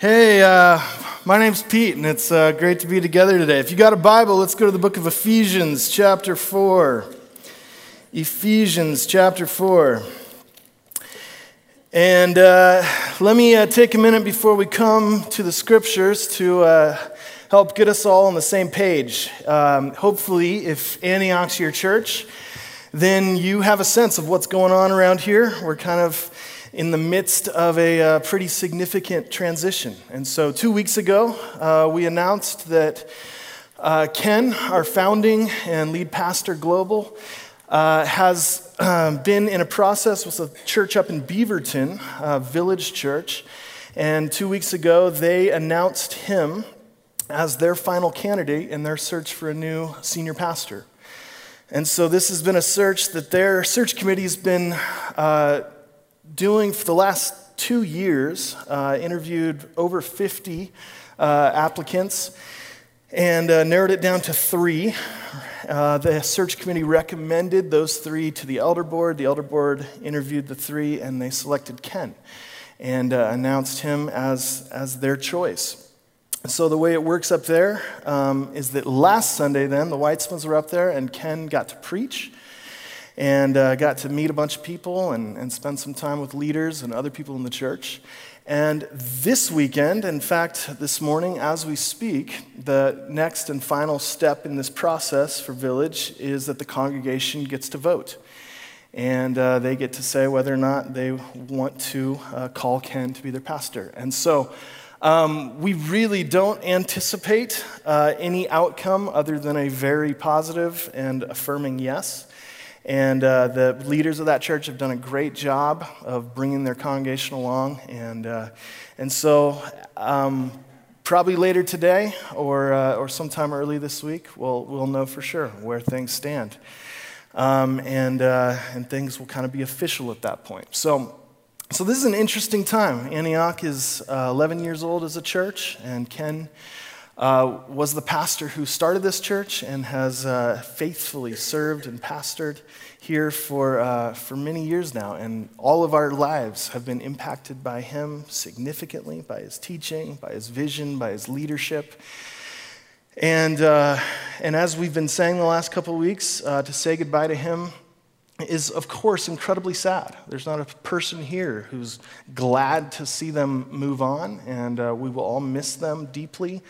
Hey, uh, my name's Pete, and it's uh, great to be together today. If you got a Bible, let's go to the book of Ephesians, chapter 4. Ephesians, chapter 4. And uh, let me uh, take a minute before we come to the scriptures to uh, help get us all on the same page. Um, hopefully, if Antioch's your church, then you have a sense of what's going on around here. We're kind of in the midst of a uh, pretty significant transition. And so, two weeks ago, uh, we announced that uh, Ken, our founding and lead pastor global, uh, has um, been in a process with a church up in Beaverton, Village Church. And two weeks ago, they announced him as their final candidate in their search for a new senior pastor. And so, this has been a search that their search committee has been uh, doing for the last two years, uh, interviewed over 50 uh, applicants and uh, narrowed it down to three. Uh, the search committee recommended those three to the elder board. The elder board interviewed the three and they selected Ken and uh, announced him as, as their choice. So, the way it works up there um, is that last Sunday, then, the Weitzmans were up there and Ken got to preach and uh, got to meet a bunch of people and, and spend some time with leaders and other people in the church. And this weekend, in fact, this morning as we speak, the next and final step in this process for Village is that the congregation gets to vote. And uh, they get to say whether or not they want to uh, call Ken to be their pastor. And so um, we really don't anticipate uh, any outcome other than a very positive and affirming yes. And uh, the leaders of that church have done a great job of bringing their congregation along. And, uh, and so, um, probably later today or, uh, or sometime early this week, we'll, we'll know for sure where things stand. Um, and, uh, and things will kind of be official at that point. So, so this is an interesting time. Antioch is uh, 11 years old as a church, and Ken uh, was the pastor who started this church and has uh, faithfully served and pastored here for, uh, for many years now. And all of our lives have been impacted by him significantly, by his teaching, by his vision, by his leadership. And, uh, and as we've been saying the last couple of weeks, uh, to say goodbye to him is, of course, incredibly sad. There's not a person here who's glad to see them move on, and we will all miss them deeply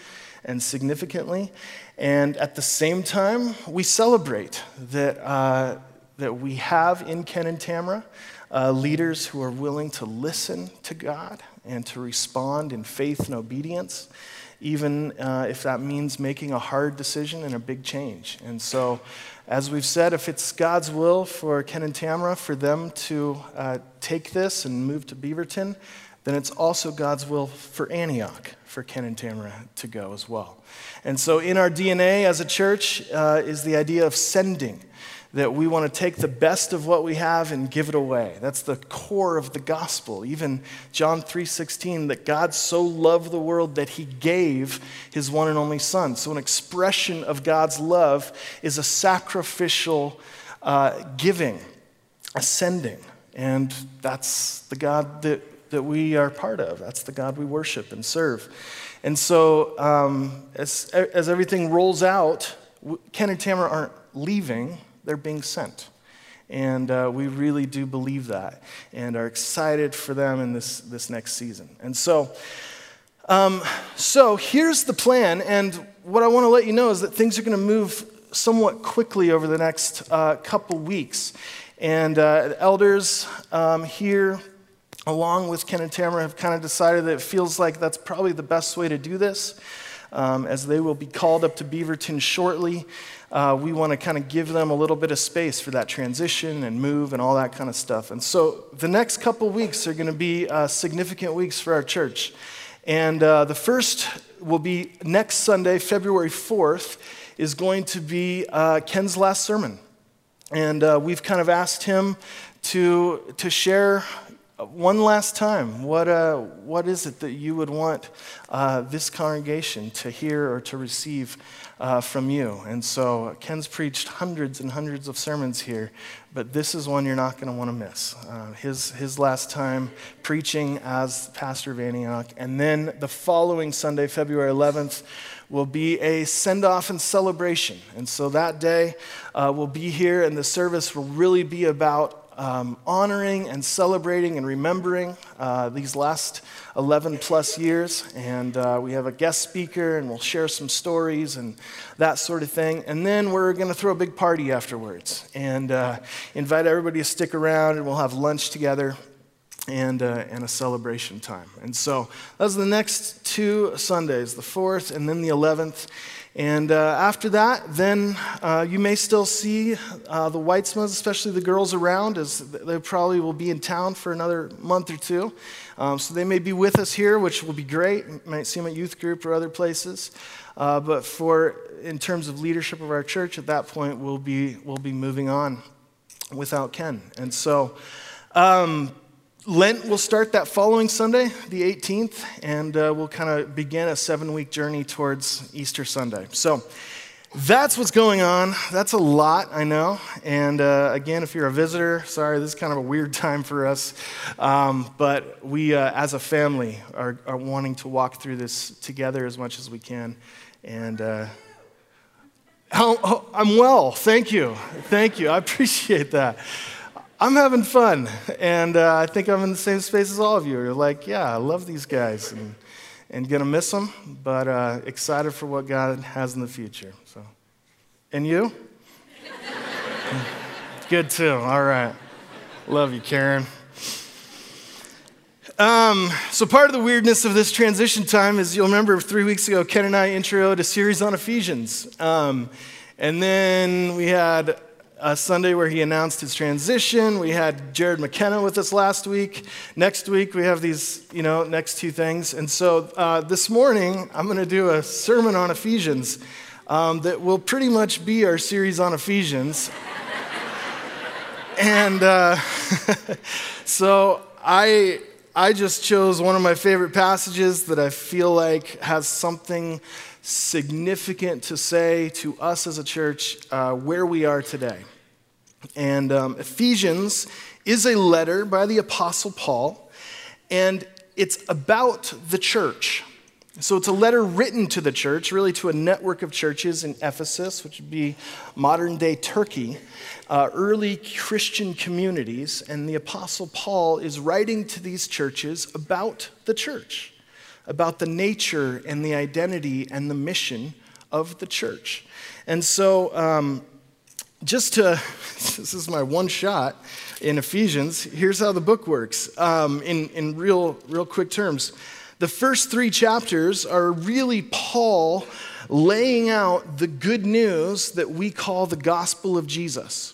and significantly. And at the same time, we celebrate that, uh, that we have in Ken and Tamara uh, leaders who are willing to listen to God and to respond in faith and obedience, even uh, if that means making a hard decision and a big change. And so, as we've said, if it's God's will for Ken and Tamara for them to uh, take this and move to Beaverton, then it's also God's will for Antioch, for Ken and Tamara to go as well. And so, in our DNA as a church uh, is the idea of sending, that we want to take the best of what we have and give it away. That's the core of the gospel. Even John 3:16 that God so loved the world that he gave his one and only son. So an expression of God's love is a sacrificial uh, giving, a sending. And that's the God that that we are part of. That's the God we worship and serve. And so, um, as, as everything rolls out, Ken and Tamara aren't leaving, they're being sent. And uh, we really do believe that and are excited for them in this, this next season. And so, um, so here's the plan. And what I want to let you know is that things are going to move somewhat quickly over the next uh, couple weeks. And uh, elders um, here along with Ken and Tamara, have kind of decided that it feels like that's probably the best way to do this. Um, as they will be called up to Beaverton shortly, uh, we want to kind of give them a little bit of space for that transition and move and all that kind of stuff. And so the next couple weeks are going to be uh, significant weeks for our church. And uh, the first will be next Sunday, February 4th, is going to be uh, Ken's last sermon. And uh, we've kind of asked him to, to share one last time, what, uh, what is it that you would want uh, this congregation to hear or to receive uh, from you? And so Ken's preached hundreds and hundreds of sermons here, but this is one you're not going to want to miss. Uh, his, his last time preaching as pastor of Antioch. And then the following Sunday, February 11th, will be a send off and celebration. And so that day uh, we'll be here, and the service will really be about um, honoring and celebrating and remembering uh, these last 11 plus years. And uh, we have a guest speaker, and we'll share some stories and that sort of thing. And then we're going to throw a big party afterwards and uh, invite everybody to stick around, and we'll have lunch together. And, uh, and a celebration time. And so those are the next two Sundays, the 4th and then the 11th. And uh, after that, then uh, you may still see uh, the Weitzmans, especially the girls around, as they probably will be in town for another month or two. Um, so they may be with us here, which will be great. You might see them at youth group or other places. Uh, but for in terms of leadership of our church, at that point, we'll be we'll be moving on without Ken. And so. Um, Lent will start that following Sunday, the 18th, and uh, we'll kind of begin a seven week journey towards Easter Sunday. So that's what's going on. That's a lot, I know. And uh, again, if you're a visitor, sorry, this is kind of a weird time for us. Um, but we, uh, as a family, are, are, wanting to walk through this together as much as we can. And uh, oh, oh, I'm well. Thank you. Thank you. I appreciate that. I'm having fun, and uh, I think I'm in the same space as all of you. You're like, yeah, I love these guys, and, and gonna miss them, but uh, excited for what God has in the future. So, and you? Good too. All right. Love you, Karen. Um, so part of the weirdness of this transition time is you'll remember three weeks ago, Ken and I introed a series on Ephesians. Um, and then we had a Sunday where he announced his transition. We had Jared McKenna with us last week. Next week, we have these, you know, next two things. And so uh, this morning, I'm going to do a sermon on Ephesians um, that will pretty much be our series on Ephesians. and uh, so I, I just chose one of my favorite passages that I feel like has something significant to say to us as a church uh, where we are today. And um, Ephesians is a letter by the Apostle Paul, and it's about the church. So it's a letter written to the church, really to a network of churches in Ephesus, which would be modern day Turkey, uh, early Christian communities. And the Apostle Paul is writing to these churches about the church about the nature and the identity and the mission of the church. And so, um, just to, this is my one shot in Ephesians. Here's how the book works um, in, in real, real quick terms. The first three chapters are really Paul laying out the good news that we call the gospel of Jesus.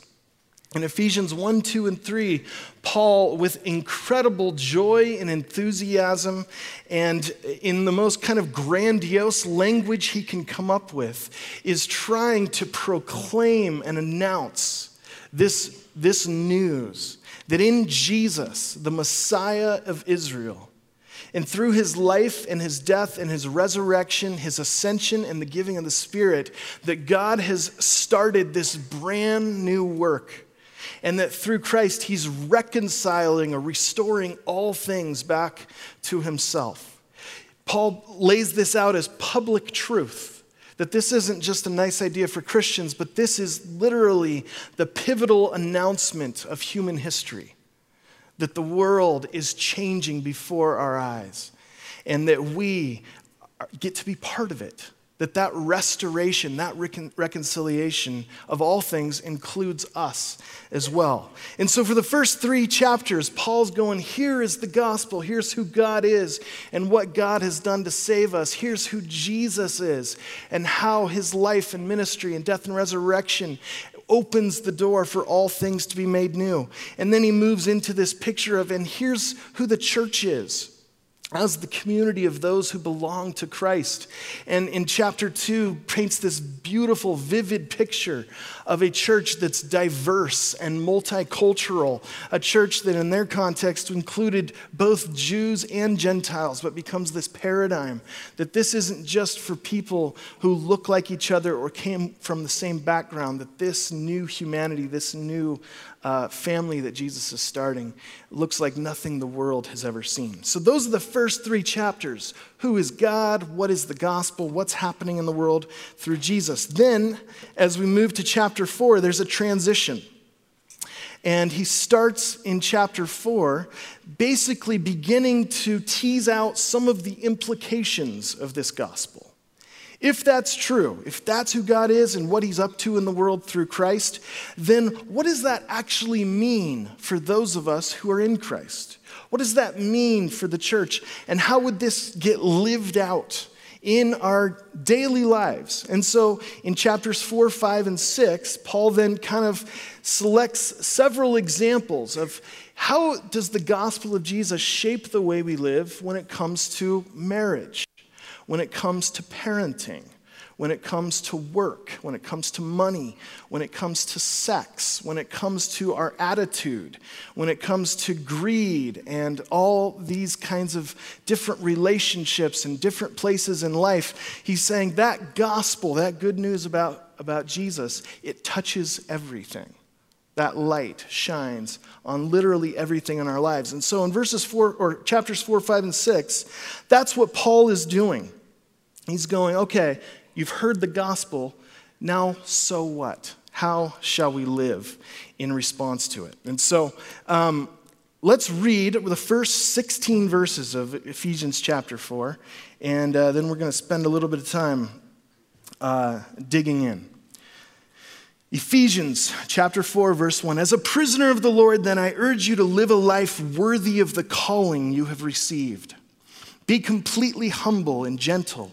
In Ephesians 1, 2, and 3, Paul, with incredible joy and enthusiasm, and in the most kind of grandiose language he can come up with, is trying to proclaim and announce this, this news that in Jesus, the Messiah of Israel, and through his life and his death and his resurrection, his ascension and the giving of the Spirit, that God has started this brand new work and that through Christ, he's reconciling or restoring all things back to himself. Paul lays this out as public truth that this isn't just a nice idea for Christians, but this is literally the pivotal announcement of human history that the world is changing before our eyes and that we get to be part of it that that restoration that recon- reconciliation of all things includes us as well. And so for the first three chapters paul's going here is the gospel. Here's who god is and what god has done to save us. Here's who jesus is and how his life and ministry and death and resurrection opens the door for all things to be made new. And then he moves into this picture of and here's who the church is as the community of those who belong to Christ. And in chapter 2 paints this beautiful, vivid picture of a church that's diverse and multicultural, a church that in their context included both Jews and Gentiles, but becomes this paradigm that this isn't just for people who look like each other or came from the same background, that this new humanity, this new uh, family that Jesus is starting looks like nothing the world has ever seen. So, those are the first three chapters Who is God? What is the gospel? What's happening in the world through Jesus? Then, as we move to chapter four, there's a transition. And he starts in chapter four, basically beginning to tease out some of the implications of this gospel. If that's true, if that's who God is and what He's up to in the world through Christ, then what does that actually mean for those of us who are in Christ? What does that mean for the church? And how would this get lived out in our daily lives? And so in chapters four, five, and six, Paul then kind of selects several examples of how does the gospel of Jesus shape the way we live when it comes to marriage? When it comes to parenting, when it comes to work, when it comes to money, when it comes to sex, when it comes to our attitude, when it comes to greed, and all these kinds of different relationships and different places in life. He's saying that gospel, that good news about, about Jesus, it touches everything. That light shines on literally everything in our lives. And so in verses four or chapters four, five, and six, that's what Paul is doing. He's going, okay, you've heard the gospel. Now, so what? How shall we live in response to it? And so, um, let's read the first 16 verses of Ephesians chapter 4, and uh, then we're going to spend a little bit of time uh, digging in. Ephesians chapter 4, verse 1 As a prisoner of the Lord, then I urge you to live a life worthy of the calling you have received. Be completely humble and gentle.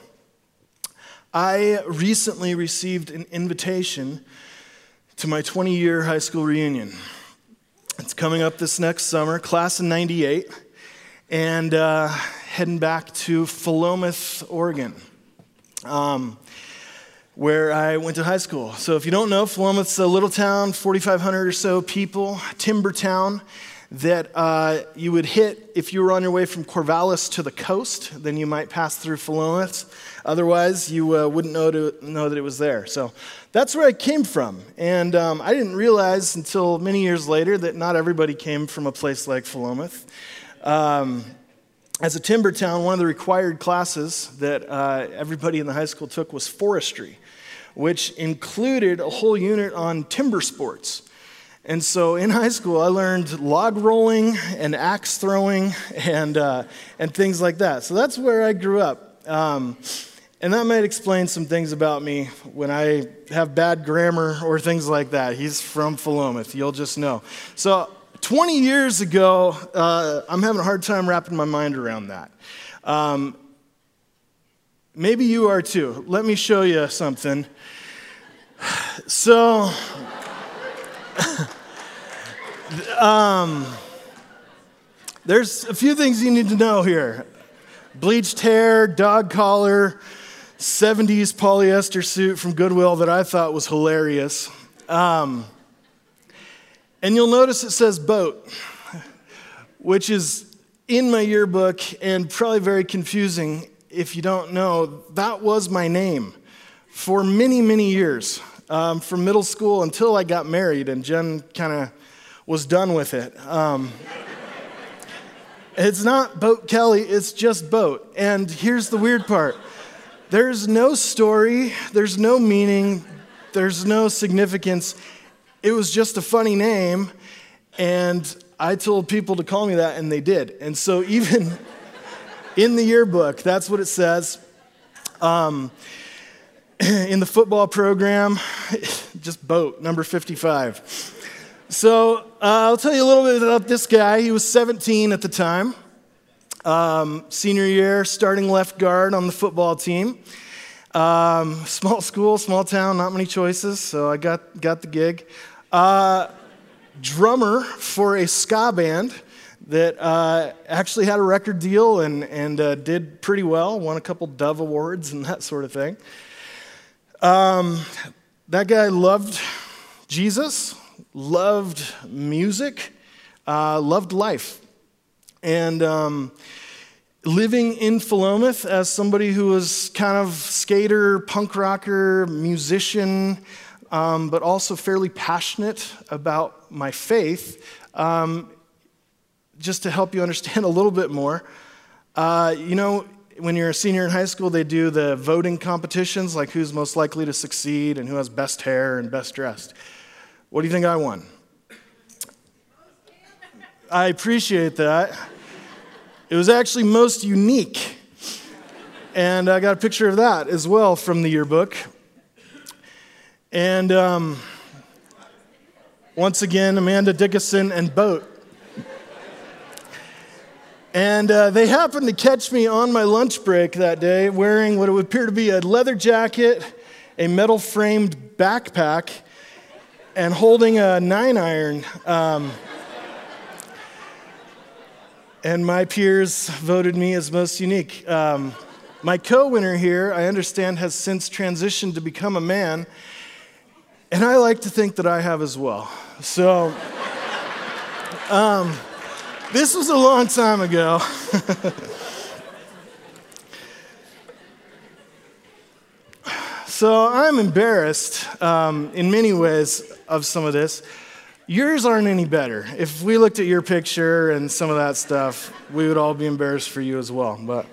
I recently received an invitation to my 20 year high school reunion. It's coming up this next summer, class of 98, and uh, heading back to Philomath, Oregon, um, where I went to high school. So, if you don't know, Philomath's a little town, 4,500 or so people, timber town that uh, you would hit if you were on your way from Corvallis to the coast. Then you might pass through Philomath. Otherwise, you uh, wouldn't know, to, know that it was there. So that's where I came from. And um, I didn't realize until many years later that not everybody came from a place like Philomath. Um, as a timber town, one of the required classes that uh, everybody in the high school took was forestry, which included a whole unit on timber sports. And so in high school, I learned log rolling and axe throwing and, uh, and things like that. So that's where I grew up. Um, and that might explain some things about me when I have bad grammar or things like that. He's from Philomath, you'll just know. So 20 years ago, uh, I'm having a hard time wrapping my mind around that. Um, maybe you are too. Let me show you something. So, um, there's a few things you need to know here bleached hair, dog collar, 70s polyester suit from Goodwill that I thought was hilarious. Um, and you'll notice it says boat, which is in my yearbook and probably very confusing if you don't know. That was my name for many, many years, um, from middle school until I got married, and Jen kind of was done with it. Um, it's not Boat Kelly, it's just Boat. And here's the weird part there's no story, there's no meaning, there's no significance. It was just a funny name, and I told people to call me that, and they did. And so, even in the yearbook, that's what it says. Um, in the football program, just boat, number 55. So uh, I'll tell you a little bit about this guy. He was 17 at the time, um, senior year, starting left guard on the football team. Um, small school, small town, not many choices, so I got, got the gig. Uh, drummer for a ska band that uh, actually had a record deal and, and uh, did pretty well, won a couple Dove Awards and that sort of thing. Um, that guy loved Jesus, loved music, uh, loved life. And um, living in Philomath as somebody who was kind of skater, punk rocker, musician, um, but also fairly passionate about my faith, um, just to help you understand a little bit more. Uh, you know, when you're a senior in high school, they do the voting competitions, like who's most likely to succeed and who has best hair and best dressed. What do you think I won? I appreciate that. It was actually most unique. And I got a picture of that as well from the yearbook. And um, once again, Amanda Dickinson and Boat. And uh, they happened to catch me on my lunch break that day wearing what would appear to be a leather jacket, a metal framed backpack, and holding a nine iron. Um, and my peers voted me as most unique. Um, my co winner here, I understand, has since transitioned to become a man, and I like to think that I have as well. So, um, this was a long time ago. so, I'm embarrassed um, in many ways of some of this. Yours aren't any better. If we looked at your picture and some of that stuff, we would all be embarrassed for you as well. But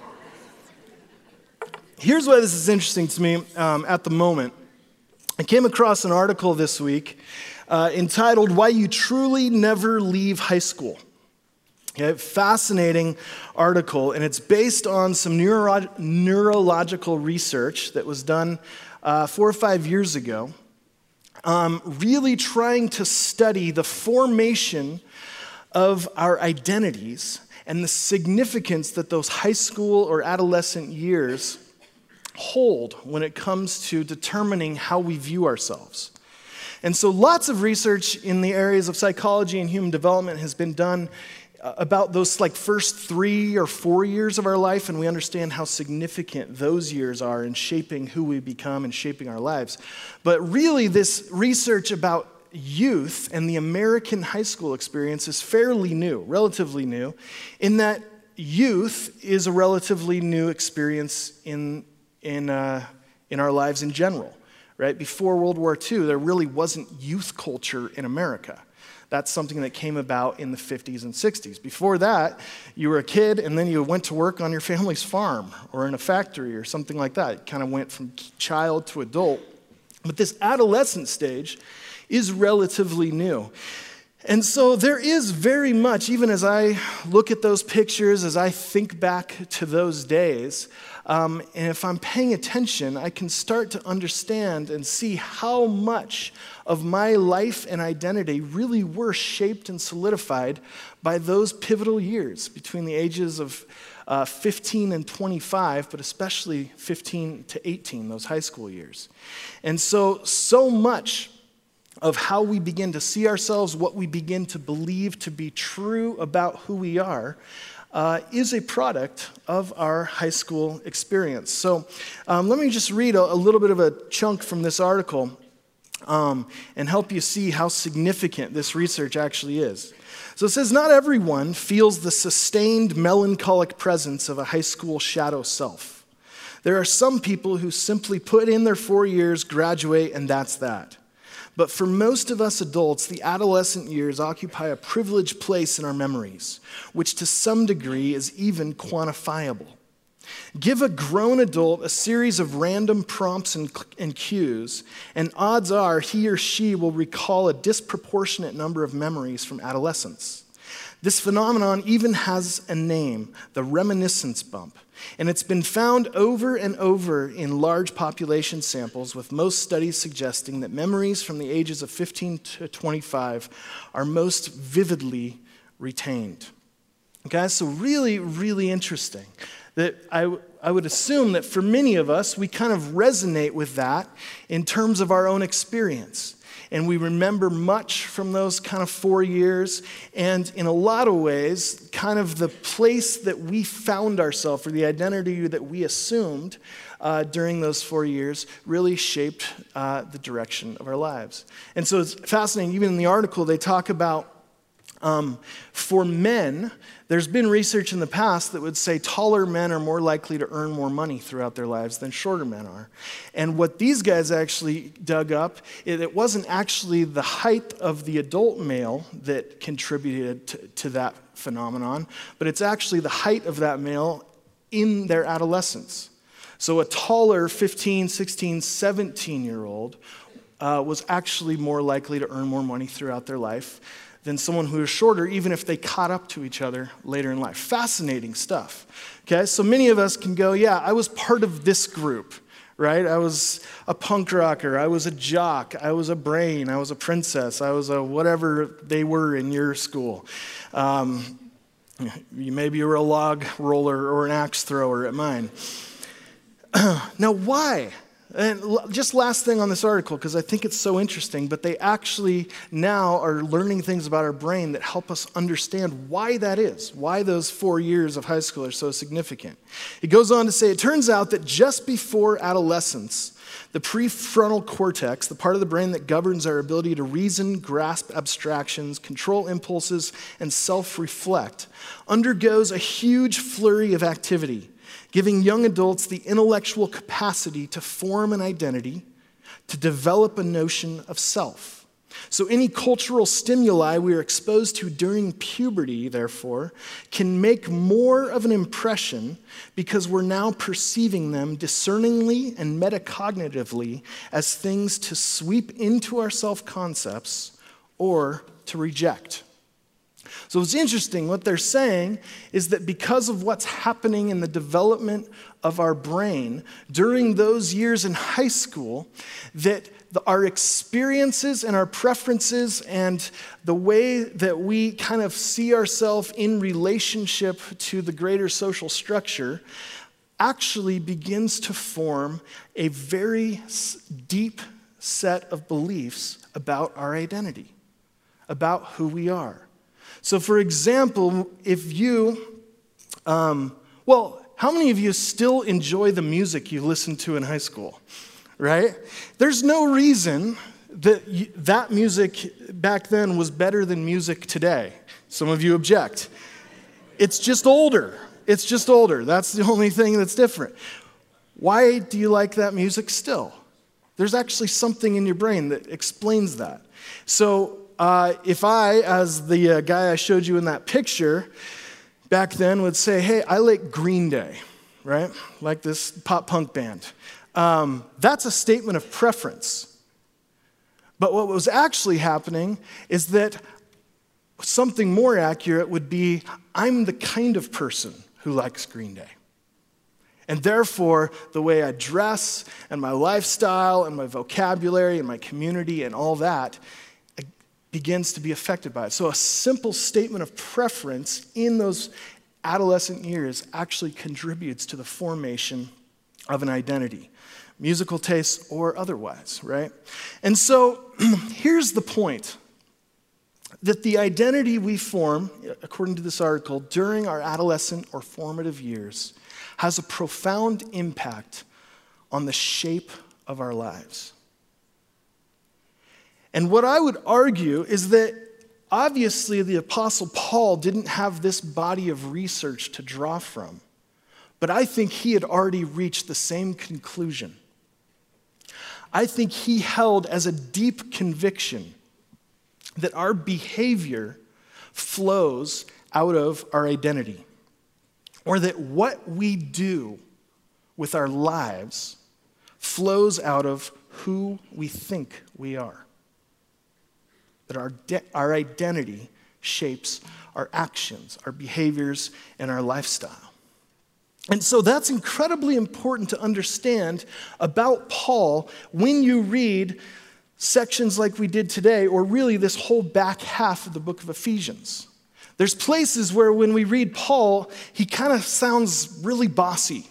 here's why this is interesting to me um, at the moment. I came across an article this week uh, entitled Why You Truly Never Leave High School. Okay, fascinating article, and it's based on some neuro- neurological research that was done uh, four or five years ago um, really trying to study the formation of our identities and the significance that those high school or adolescent years hold when it comes to determining how we view ourselves. And so, lots of research in the areas of psychology and human development has been done about those like first three or four years of our life, and we understand how significant those years are in shaping who we become and shaping our lives. But really, this research about youth and the American high school experience is fairly new, relatively new, in that youth is a relatively new experience in, in, uh, in our lives in general. Right? Before World War II, there really wasn't youth culture in America. That's something that came about in the 50s and 60s. Before that, you were a kid and then you went to work on your family's farm or in a factory or something like that. It kind of went from child to adult. But this adolescent stage is relatively new. And so there is very much, even as I look at those pictures, as I think back to those days, um, and if I'm paying attention, I can start to understand and see how much of my life and identity really were shaped and solidified by those pivotal years between the ages of uh, 15 and 25, but especially 15 to 18, those high school years. And so, so much of how we begin to see ourselves, what we begin to believe to be true about who we are, uh, is a product of our high school experience. So um, let me just read a, a, little bit of a chunk from this article um, and help you see how significant this research actually is. So it says, Not everyone feels the sustained melancholic presence of a high school shadow self. There are some people who simply put in their four years, graduate, and that's that. But for most of us adults, the adolescent years occupy a privileged place in our memories, which to some degree is even quantifiable. Give a grown adult a series of random prompts and, and, cues, and odds are he or she will recall a disproportionate number of memories from adolescence. This phenomenon even has a name the reminiscence bump. And it's been found over and over in large population samples, with most studies suggesting that memories from the ages of 15 to 25 are most vividly retained. Okay, so really, really interesting. That I, I would assume that for many of us, we kind of resonate with that in terms of our own experience and we remember much from those kind of four years. And in a lot of ways, kind of the place that we found ourselves or the identity that we assumed uh, during those four years really shaped uh, the direction of our lives. And so it's fascinating, even in the article, they talk about um, for men, there's been research in the past that would say taller men are more likely to earn more money throughout their lives than shorter men are. And what these guys actually dug up, it wasn't actually the height of the adult male that contributed to, to that phenomenon, but it's actually the height of that male in their adolescence. So a taller 15, 16, 17 year old uh, was actually more likely to earn more money throughout their life than someone who is shorter, even if they caught up to each other later in life. Fascinating stuff. Okay, so many of us can go, yeah, I was part of this group, right? I was a punk rocker, I was a jock, I was a brain, I was a princess, I was a whatever they were in your school. Um, maybe you were a log roller or an axe thrower at mine. now, why? And just last thing on this article, because I think it's so interesting, but they actually now are learning things about our brain that help us understand why that is, why those four years of high school are so significant. It goes on to say it turns out that just before adolescence, the prefrontal cortex, the part of the brain that governs our ability to reason, grasp abstractions, control impulses, and self reflect, undergoes a huge flurry of activity giving young adults the intellectual capacity to form an identity, to develop a notion of self. So, any cultural stimuli we are exposed to during puberty, therefore, can make more of an impression because we're now perceiving them discerningly and metacognitively as things to sweep into our self concepts or to reject. So it's interesting. What they're saying is that because of what's happening in the development of our brain during those years in high school, that the, our experiences and our preferences and the way that we kind of see ourselves in relationship to the greater social structure actually begins to form a very deep set of beliefs about our identity, about who we are. So, for example, if you, um, well, how many of you still enjoy the music you listened to in high school? Right? There's no reason that that music back then was better than music today. Some of you object. It's just older. It's just older. That's the only thing that's different. Why do you like that music still? There's actually something in your brain that explains that. So, uh, if I, as the uh, guy I showed you in that picture back then, would say, hey, I like Green Day, right? Like this pop punk band. Um, that's a statement of preference. But what was actually happening is that something more accurate would be I'm the kind of person who likes Green Day. And therefore, the way I dress and my lifestyle and my vocabulary and my community and all that begins to be affected by it. So, a simple statement of preference in those adolescent years actually contributes to the formation of an identity, musical tastes or otherwise, right? And so, here's the point that the identity we form, according to this article, during our adolescent or formative years has a profound impact on the shape of our lives. And what I would argue is that obviously the Apostle Paul didn't have this body of research to draw from, but I think he had already reached the same conclusion. I think he held as a deep conviction that our behavior flows out of our identity, or that what we do with our lives flows out of who we think we are that our, de- our identity shapes our actions, our behaviors, and our lifestyle. And so that's incredibly important to understand about Paul when you read sections like we did today, or really this whole back half of the book of Ephesians. There's places where when we read Paul, he kind of sounds really bossy.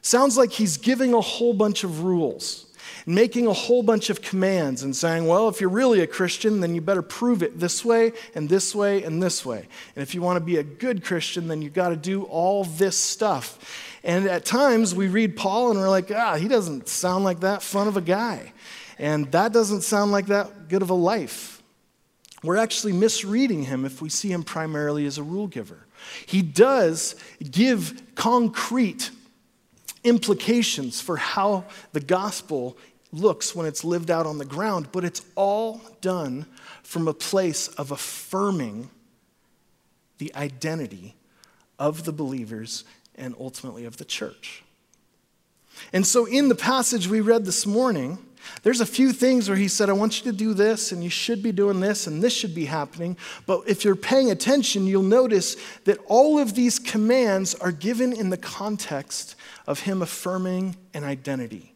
Sounds like he's giving a whole bunch of rules making a whole bunch of commands and saying, well, if you're really a Christian, then you better prove it this way and this way and this way. And if you want to be a good Christian, then you've got to do all this stuff. And at times we read Paul and we're like, ah, he doesn't sound like that fun of a guy. And that doesn't sound like that good of a life. We're actually misreading him if we see him primarily as a rule giver. He does give concrete implications for how the gospel looks when it's lived out on the ground, but it's all done from a place of affirming the identity of the believers and ultimately of the church. And so, in the passage we read this morning, there's a few things where he said, I want you to do this, and you should be doing this, and this should be happening. But if you're paying attention, you'll notice that all of these commands are given in the context of him affirming an identity.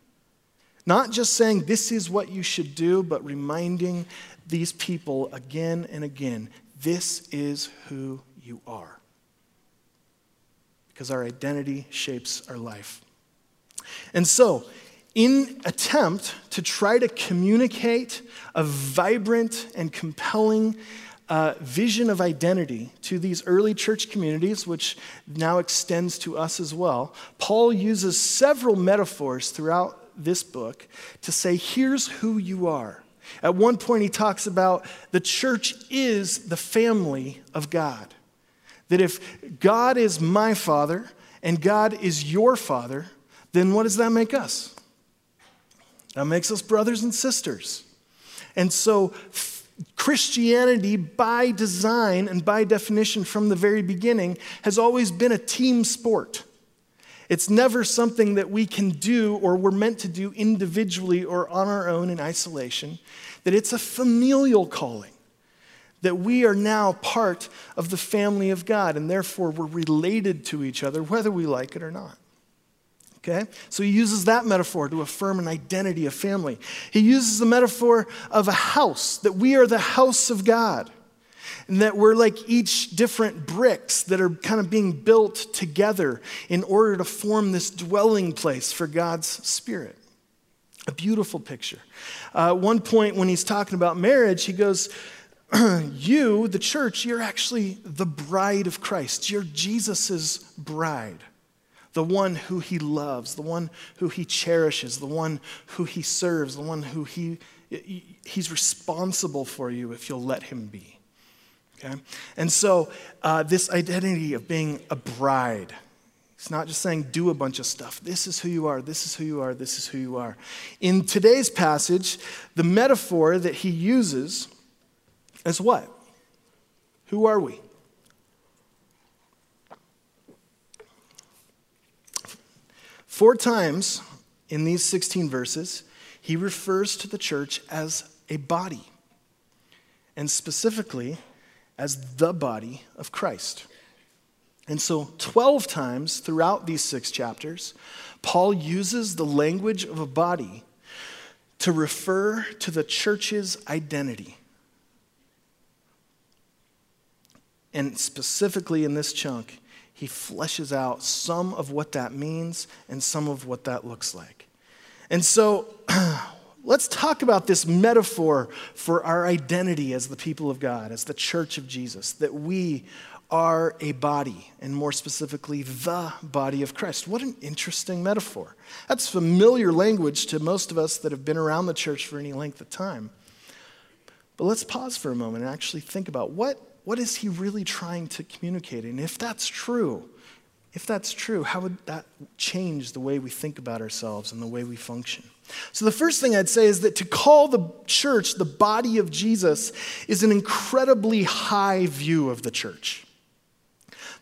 Not just saying this is what you should do, but reminding these people again and again this is who you are. Because our identity shapes our life. And so, in attempt to try to communicate a vibrant and compelling uh, vision of identity to these early church communities, which now extends to us as well, Paul uses several metaphors throughout this book to say, here's who you are. At one point, he talks about the church is the family of God. That if God is my father and God is your father, then what does that make us? That makes us brothers and sisters. And so, Christianity, by design and by definition from the very beginning, has always been a team sport. It's never something that we can do or we're meant to do individually or on our own in isolation, that it's a familial calling, that we are now part of the family of God, and therefore we're related to each other, whether we like it or not. Okay? So he uses that metaphor to affirm an identity of family. He uses the metaphor of a house, that we are the house of God and that we're like each different bricks that are kind of being built together in order to form this dwelling place for God's Spirit. A beautiful picture. Uh, one point when he's talking about marriage, he goes, You, the church, you're actually the bride of Christ. You're Jesus's bride the one who he loves, the one who he cherishes, the one who he serves, the one who he, he's responsible for you if you'll let him be. Okay? And so, uh, this identity of being a bride, it's not just saying do a bunch of stuff. This is who you are, this is who you are, this is who you are. In today's passage, the metaphor that he uses is what? Who are we? Four times in these 16 verses, he refers to the church as a body, and specifically as the body of Christ. And so, 12 times throughout these six chapters, Paul uses the language of a body to refer to the church's identity. And specifically in this chunk, he fleshes out some of what that means and some of what that looks like. And so, let's talk about this metaphor for our identity as the people of God, as the church of Jesus, that we are a body, and more specifically, the body of Christ. What an interesting metaphor. That's familiar language to most of us that have been around the church for any length of time. But let's pause for a moment and actually think about what, what is he really trying to communicate? And if that's true, if that's true, how would that change the way we think about ourselves and the way we function? So, the first thing I'd say is that to call the church the body of Jesus is an incredibly high view of the church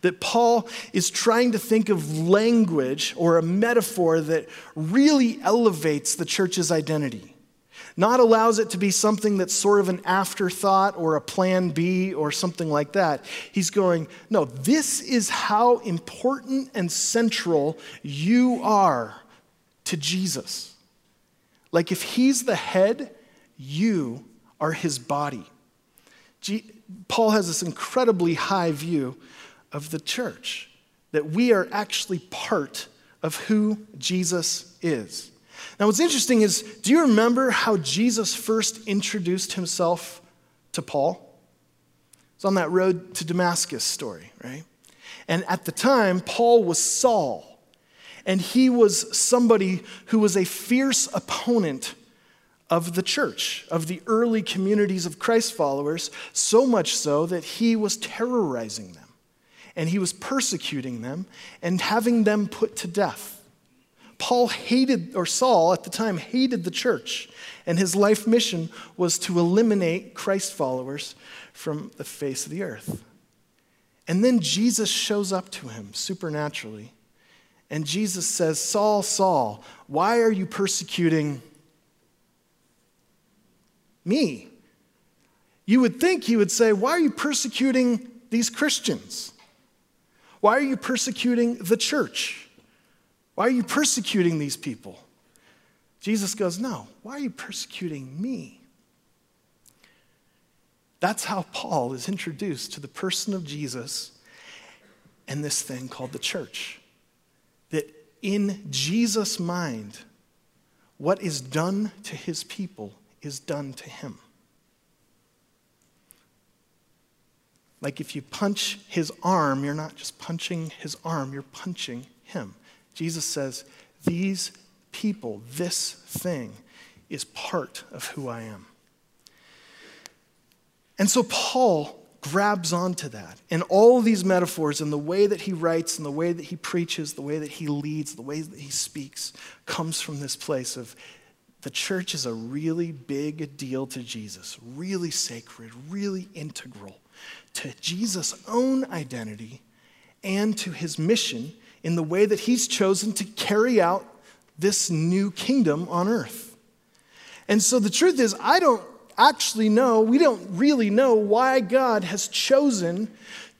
that Paul is trying to think of language or a metaphor that really elevates the church's identity. Not allows it to be something that's sort of an afterthought or a plan B or something like that. He's going, no, this is how important and central you are to Jesus. Like if he's the head, you are his body. Paul has this incredibly high view of the church, that we are actually part of who Jesus is. Now, what's interesting is do you remember how Jesus first introduced himself to Paul? It's on that road to Damascus story, right? And at the time, Paul was Saul, and he was somebody who was a fierce opponent of the church, of the early communities of Christ followers, so much so that he was terrorizing them and he was persecuting them and having them put to death. Paul hated, or Saul at the time, hated the church, and his life mission was to eliminate Christ followers from the face of the earth. And then Jesus shows up to him supernaturally, and Jesus says, Saul, Saul, why are you persecuting me? You would think he would say, Why are you persecuting these Christians? Why are you persecuting the church? Why are you persecuting these people? Jesus goes, No, why are you persecuting me? That's how Paul is introduced to the person of Jesus and this thing called the church. That in Jesus' mind, what is done to his people is done to him. Like if you punch his arm, you're not just punching his arm, you're punching him. Jesus says, These people, this thing, is part of who I am. And so Paul grabs onto that. And all these metaphors and the way that he writes and the way that he preaches, the way that he leads, the way that he speaks comes from this place of the church is a really big deal to Jesus, really sacred, really integral to Jesus' own identity and to his mission in the way that he's chosen to carry out this new kingdom on earth. And so the truth is, I don't actually know, we don't really know why God has chosen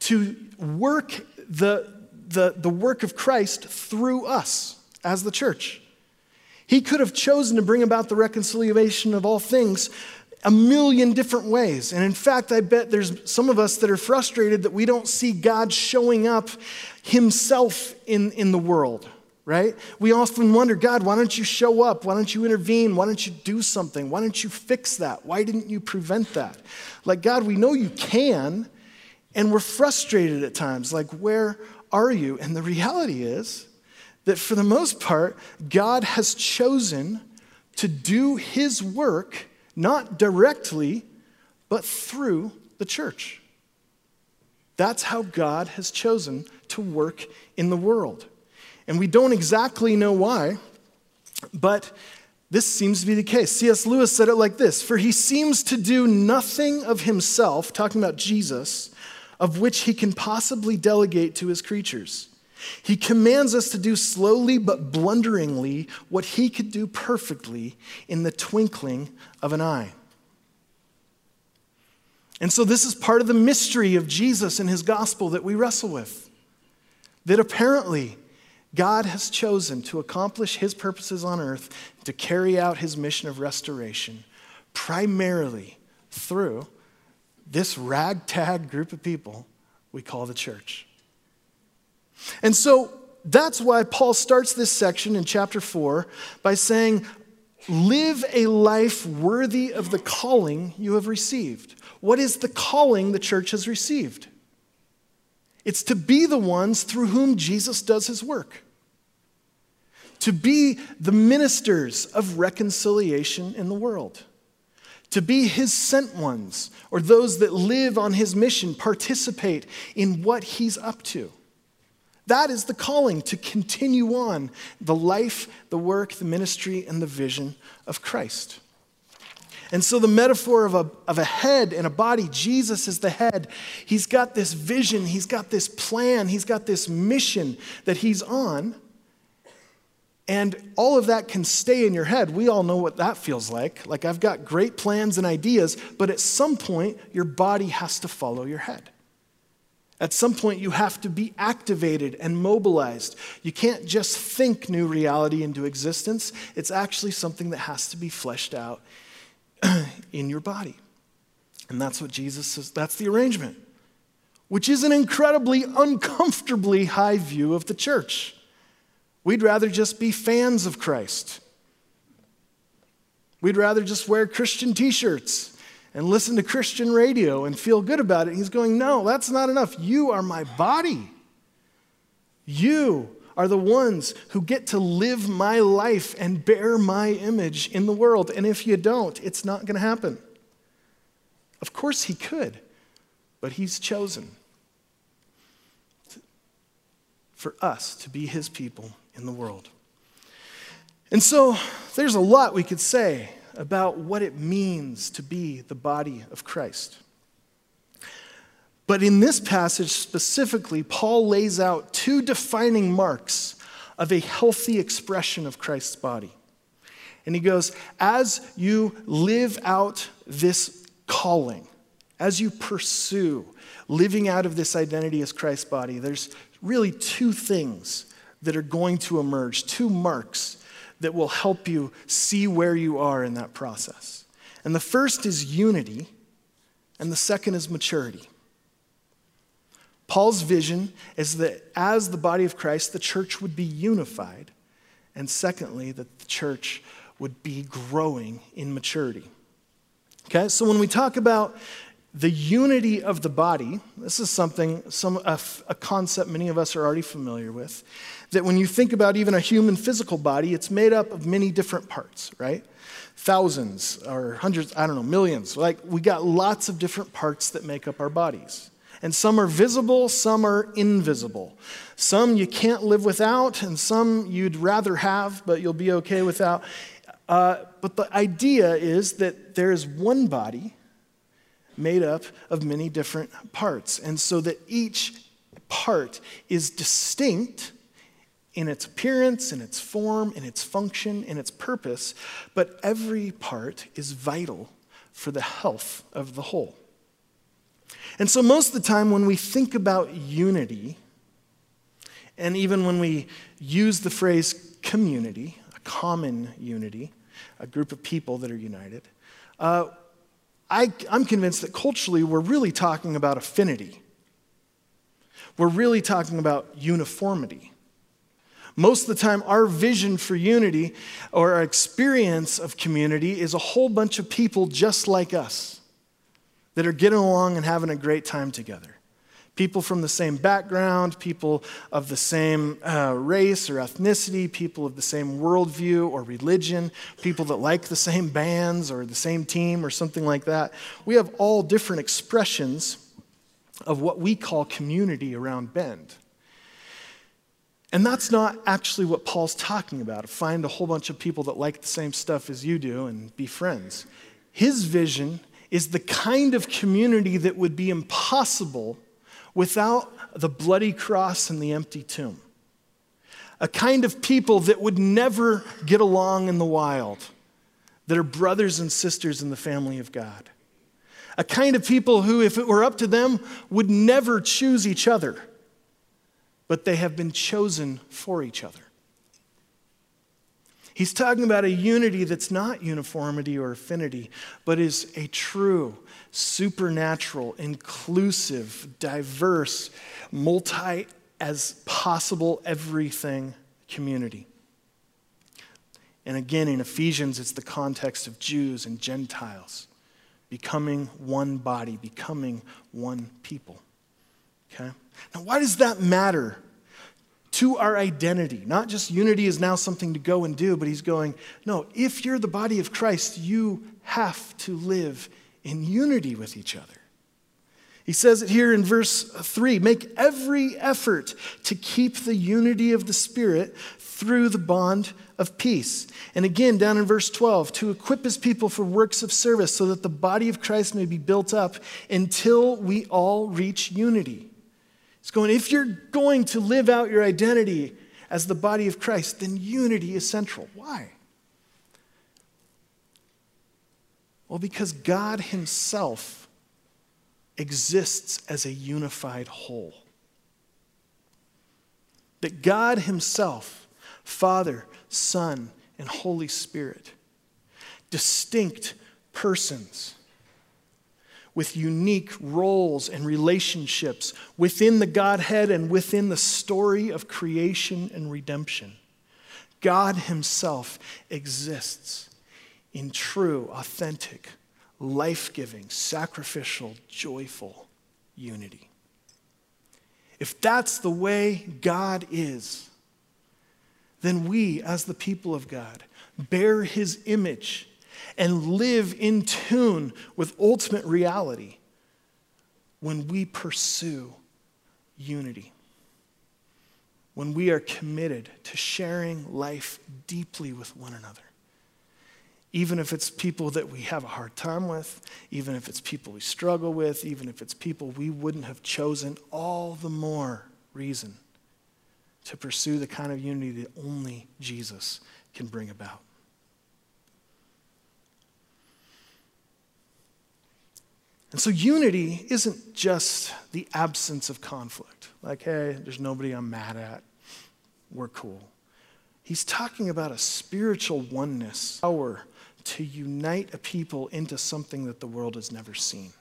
to work the, the, the work of Christ through us as the church. He could have chosen to bring about the reconciliation of all things a million different ways. And in fact, I bet there's some of us that are frustrated that we don't see God showing up himself in, in the world, right? We often wonder, God, why don't you show up? Why don't you intervene? Why don't you do something? Why don't you fix that? Why didn't you prevent that? Like, God, we know you can, and we're frustrated at times. Like, where are you? And the reality is that for the most part, God has chosen to do his work not directly, but through the church. That's how God has chosen to work in the world. And we don't exactly know why, but this seems to be the case. C.S. Lewis said it like this For he seems to do nothing of himself, talking about Jesus, of which he can possibly delegate to his creatures. He commands us to do slowly but blunderingly what he could do perfectly in the twinkling of an eye. And so, this is part of the mystery of Jesus and his gospel that we wrestle with. That apparently, God has chosen to accomplish his purposes on earth, to carry out his mission of restoration, primarily through this ragtag group of people we call the church. And so that's why Paul starts this section in chapter 4 by saying, Live a life worthy of the calling you have received. What is the calling the church has received? It's to be the ones through whom Jesus does his work, to be the ministers of reconciliation in the world, to be his sent ones, or those that live on his mission, participate in what he's up to. That is the calling to continue on the life, the work, the ministry, and the vision of Christ. And so, the metaphor of a, of a head and a body, Jesus is the head. He's got this vision, he's got this plan, he's got this mission that he's on. And all of that can stay in your head. We all know what that feels like. Like, I've got great plans and ideas, but at some point, your body has to follow your head. At some point, you have to be activated and mobilized. You can't just think new reality into existence, it's actually something that has to be fleshed out in your body. And that's what Jesus says, that's the arrangement, which is an incredibly uncomfortably high view of the church. We'd rather just be fans of Christ. We'd rather just wear Christian t shirts and listen to Christian radio and feel good about it. He's going, No, that's not enough. You are my body. You are the ones who get to live my life and bear my image in the world. And if you don't, it's not going to happen. Of course, he could, but he's chosen for us to be his people in the world. And so there's a lot we could say about what it means to be the body of Christ. But in this passage specifically, Paul lays out two defining marks of a healthy expression of Christ's body. And he goes, as you live out this calling, as you pursue living out of this identity as Christ's body, there's really two things that are going to emerge, two marks that will help you see where you are in that process. And the first is unity, and the second is maturity. Paul's vision is that as the body of Christ, the church would be unified, and secondly, that the church would be growing in maturity. Okay, so when we talk about the unity of the body, this is something, some, a, a, concept many of us are already familiar with. That when you think about even a human physical body, it's made up of many different parts, right? Thousands or hundreds, I don't know, millions. Like we got lots of different parts that make up our bodies. And some are visible, some are invisible. Some you can't live without, and some you'd rather have, but you'll be okay without. Uh, but the idea is that there is one body made up of many different parts. And so that each part is distinct in its appearance, in its form, in its function, in its purpose, but every part is vital for the health of the whole. And so, most of the time, when we think about unity, and even when we use the phrase community, a common unity, a group of people that are united, uh, I, I'm convinced that culturally we're really talking about affinity. We're really talking about uniformity. Most of the time, our vision for unity or our experience of community is a whole bunch of people just like us that are getting along and having a great time together. People from the same background, people of the same uh, race or ethnicity, people of the same worldview or religion, people that like the same bands or the same team or something like that. We have all different expressions of what we call community around Bend. And that's not actually what Paul's talking about. Find a whole bunch of people that like the same stuff as you do and be friends. His vision is the kind of community that would be impossible without the bloody cross and the empty tomb. A kind of people that would never get along in the wild, that are brothers and sisters in the family of God A kind of people who, if it were up to them, would never choose each other, but they have been chosen for each other. He's talking about a unity that's not uniformity or affinity, but is a true, supernatural, inclusive, diverse, multi as possible everything community. And again, in Ephesians, it's the context of Jews and Gentiles becoming one body, becoming one people. Okay? Now, why does that matter to our identity. Not just unity is now something to go and do, but he's going, no, if you're the body of Christ, you have to live in unity with each other. He says it here in verse 3 make every effort to keep the unity of the Spirit through the bond of peace. And again, down in verse 12, to equip his people for works of service so that the body of Christ may be built up until we all reach unity. It's going, if you're going to live out your identity as the body of Christ, then unity is central. Why? Well, because God Himself exists as a unified whole. That God Himself, Father, Son, and Holy Spirit, distinct persons, with unique roles and relationships within the Godhead and within the story of creation and redemption. God Himself exists in true, authentic, life giving, sacrificial, joyful unity. If that's the way God is, then we, as the people of God, bear His image and live in tune with ultimate reality when we pursue unity. When we are committed to sharing life deeply with one another. Even if it's people that we have a hard time with, even if it's people we struggle with, even if it's people we wouldn't have chosen, all the more reason to pursue the kind of unity that only Jesus can bring about. And so unity isn't just the absence of conflict. Like, hey, there's nobody I'm mad at. We're cool. He's talking about a spiritual oneness, power to unite a people into something that the world has never seen.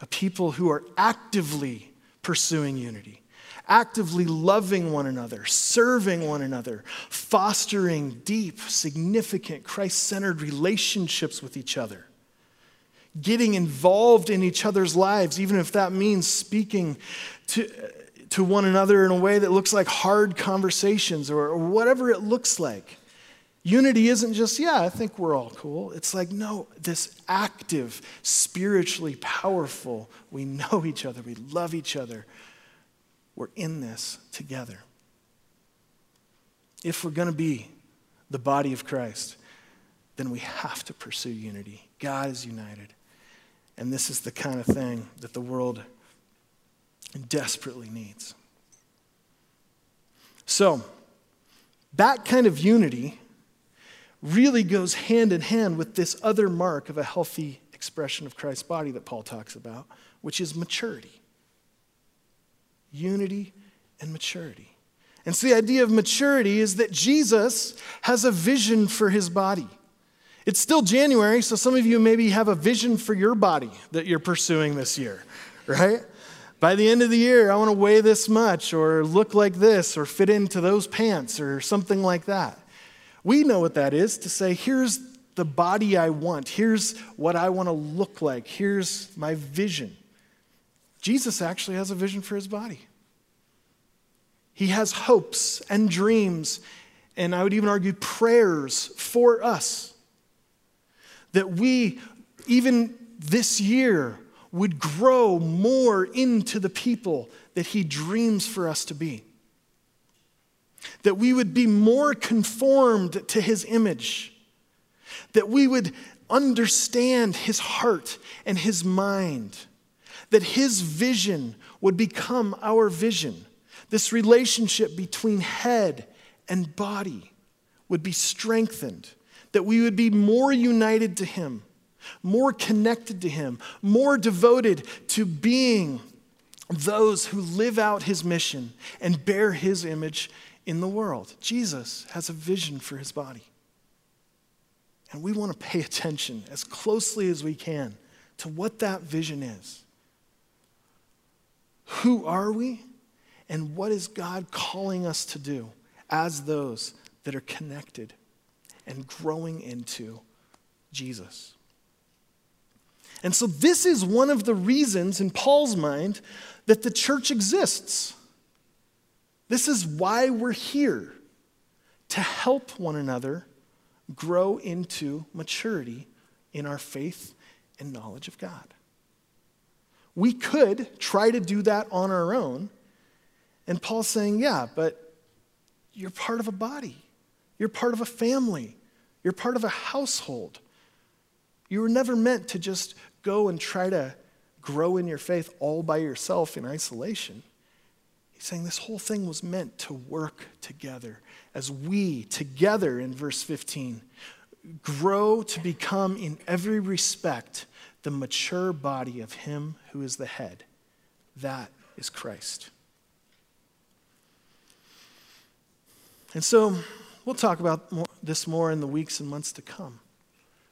A people who are actively pursuing unity, actively loving one another, serving one another, fostering deep, significant, Christ centered relationships with each other getting involved in each other's lives, even if that means speaking to, to one another in a way that looks like hard conversations or, or whatever it looks like. Unity isn't just, yeah, I think we're all cool. It's like, no, this active, spiritually powerful, we know each other, we love each other. We're in this together. If we're going to be the body of Christ, then we have to pursue unity. God is united. And this is the kind of thing that the world desperately needs. So, that kind of unity really goes hand in hand with this other mark of a healthy expression of Christ's body that Paul talks about, which is maturity. Unity and maturity. And so the idea of maturity is that Jesus has a vision for his body. It's still January, so some of you maybe have a vision for your body that you're pursuing this year, right? By the end of the year, I want to weigh this much, or look like this, or fit into those pants, or something like that. We know what that is to say, here's the body I want, here's what I want to look like, here's my vision. Jesus actually has a vision for his body. He has hopes and dreams, and I would even argue prayers for us that we, even this year, would grow more into the people that He dreams for us to be. That we would be more conformed to His image. That we would understand His heart and His mind. That His vision would become our vision. This relationship between head and body would be strengthened that we would be more united to Him, more connected to Him, more devoted to being those who live out His mission and bear His image in the world. Jesus has a vision for His body. And we want to pay attention as closely as we can to what that vision is. Who are we? And what is God calling us to do as those that are connected and growing into Jesus? And so, this is one of the reasons in Paul's mind that the church exists. This is why we're here to help one another grow into maturity in our faith and knowledge of God. We could try to do that on our own. And Paul's saying, yeah, but you're part of a body, you're part of a family, you're part of a household. You were never meant to just go and try to grow in your faith all by yourself in isolation. He's saying this whole thing was meant to work together as we, together in verse 15, grow to become in every respect the mature body of Him who is the head. That is Christ. And so we'll talk about this more in the weeks and months to come.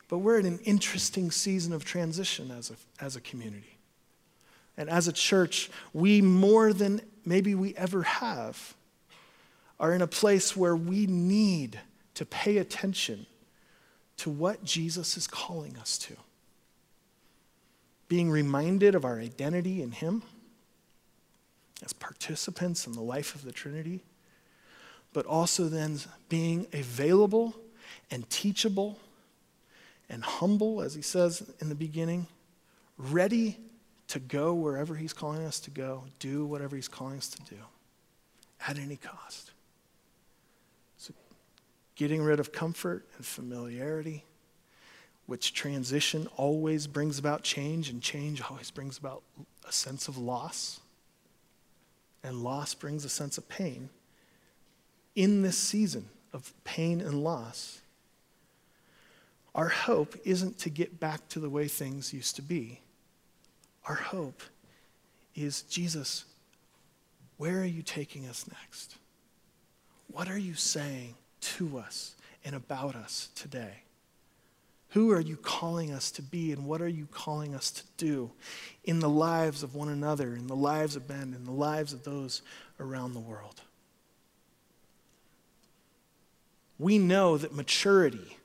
But we're in an interesting season of transition as a, as a community. And as a church, we more than maybe we ever have are in a place where we need to pay attention to what Jesus is calling us to being reminded of our identity in Him as participants in the life of the Trinity, but also then being available and teachable and humble, as He says in the beginning, ready to go wherever He's calling us to go, do whatever He's calling us to do at any cost. So, getting rid of comfort and familiarity which transition always brings about change, and change always brings about a sense of loss. And loss brings a sense of pain. In this season of pain and loss, our hope isn't to get back to the way things used to be. Our hope is Jesus, where are you taking us next? What are you saying to us and about us today? Who are you calling us to be, and what are you calling us to do in the lives of one another, in the lives of men, in the lives of those around the world? We know that maturity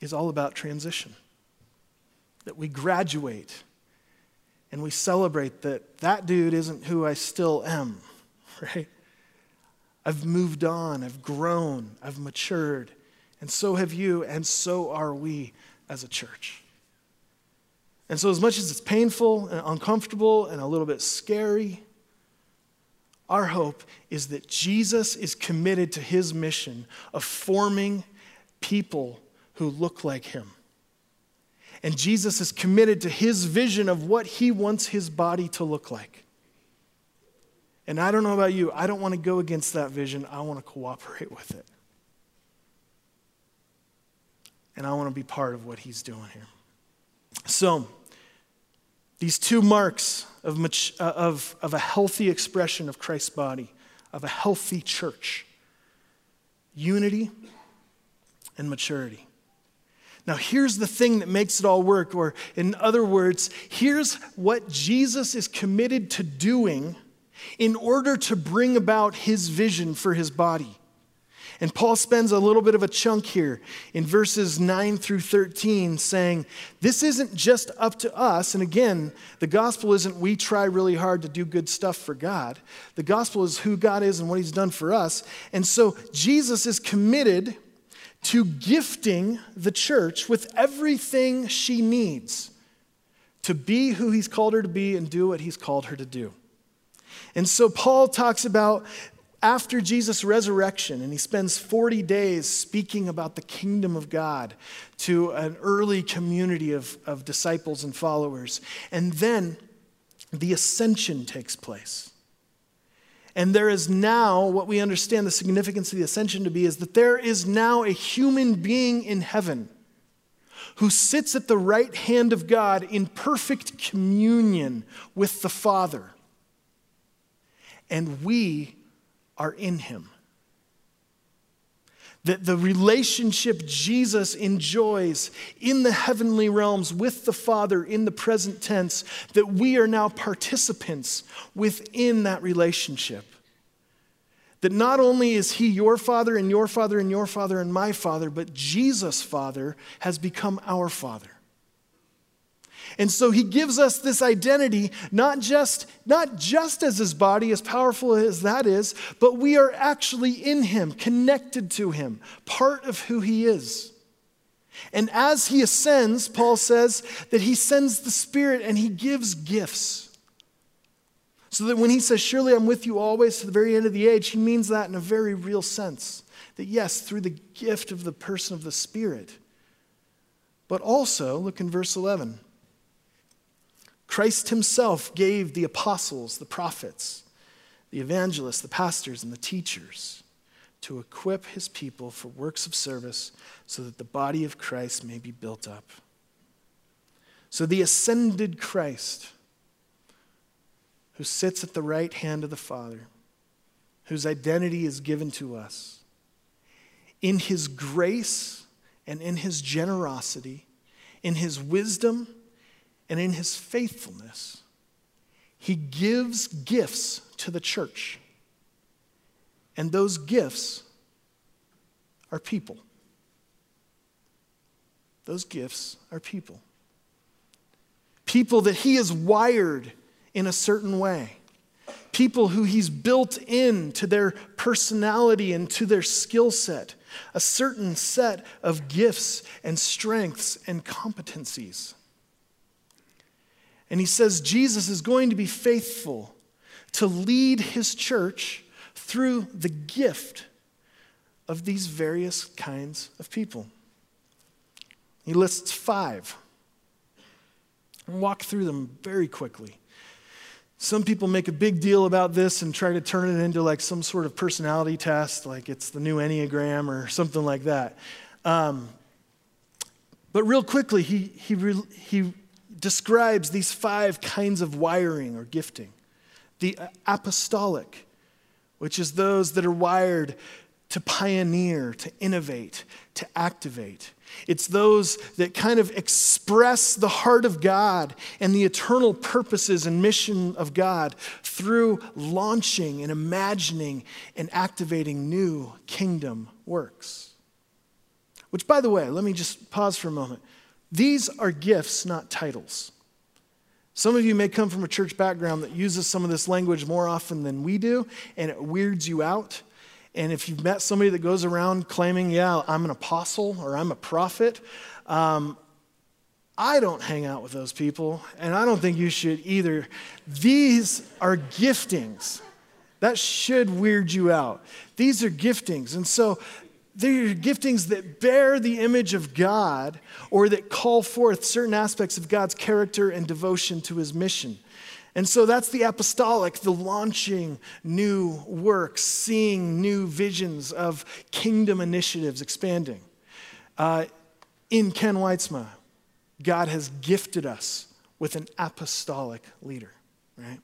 is all about transition, that we graduate and we celebrate that that dude isn't who I still am, right? I've moved on, I've grown, I've matured. And so have you, and so are we as a church. And so, as much as it's painful and uncomfortable and a little bit scary, our hope is that Jesus is committed to his mission of forming people who look like him. And Jesus is committed to his vision of what he wants his body to look like. And I don't know about you, I don't want to go against that vision, I want to cooperate with it. and I want to be part of what he's doing here. So, these two marks of, uh, of, of a healthy expression of Christ's body, of a healthy church unity and maturity. Now, here's the thing that makes it all work, or in other words, here's what Jesus is committed to doing in order to bring about his vision for his body. And Paul spends a little bit of a chunk here in verses 9 through 13 saying, This isn't just up to us. And again, the gospel isn't we try really hard to do good stuff for God. The gospel is who God is and what he's done for us. And so Jesus is committed to gifting the church with everything she needs to be who he's called her to be and do what he's called her to do. And so Paul talks about after Jesus' resurrection, and he spends 40 days speaking about the kingdom of God to an early community of, of disciples and followers. And then the ascension takes place. And there is now, what we understand the significance of the ascension to be, is that there is now a human being in heaven who sits at the right hand of God in perfect communion with the Father. And we are in him. That the relationship Jesus enjoys in the heavenly realms with the Father in the present tense, that we are now participants within that relationship. That not only is he your father and your father and your father and my father, but Jesus' father has become our father. And so he gives us this identity, not just, not just as his body, as powerful as that is, but we are actually in him, connected to him, part of who he is. And as he ascends, Paul says that he sends the Spirit and he gives gifts. So that when he says, Surely I'm with you always to the very end of the age, he means that in a very real sense. That yes, through the gift of the person of the Spirit. But also, look in verse 11. Christ himself gave the apostles, the prophets, the evangelists, the pastors, and the teachers to equip his people for works of service so that the body of Christ may be built up. So the ascended Christ who sits at the right hand of the Father, whose identity is given to us. In his grace and in his generosity, in his wisdom and in his faithfulness, he gives gifts to the church. And those gifts are people. Those gifts are people. People that he has wired in a certain way. People who he's built in to their personality and to their skill set, a certain set of gifts and strengths and competencies. And he says Jesus is going to be faithful to lead his church through the gift of these various kinds of people. He lists five. I'll walk through them very quickly. Some people make a big deal about this and try to turn it into like some sort of personality test, like it's the new Enneagram or something like that. Um, but real quickly, he, he, he describes these five kinds of wiring or gifting the apostolic, which is those that are wired to pioneer, to innovate, to activate. It's those that kind of express the heart of God and the eternal purposes and mission of God through launching and imagining and activating new kingdom works. Which, by the way, let me just pause for a moment. These are gifts, not titles. Some of you may come from a church background that uses some of this language more often than we do, and it weirds you out. And if you've met somebody that goes around claiming, yeah, I'm an apostle or I'm a prophet, um, I don't hang out with those people, and I don't think you should either. These are giftings. That should weird you out. These are giftings. And so they're giftings that bear the image of God or that call forth certain aspects of God's character and devotion to his mission. And so that's the apostolic, the launching new works, seeing new visions of kingdom initiatives expanding. Uh, in Ken Wytsma, God has gifted us with an apostolic leader, right?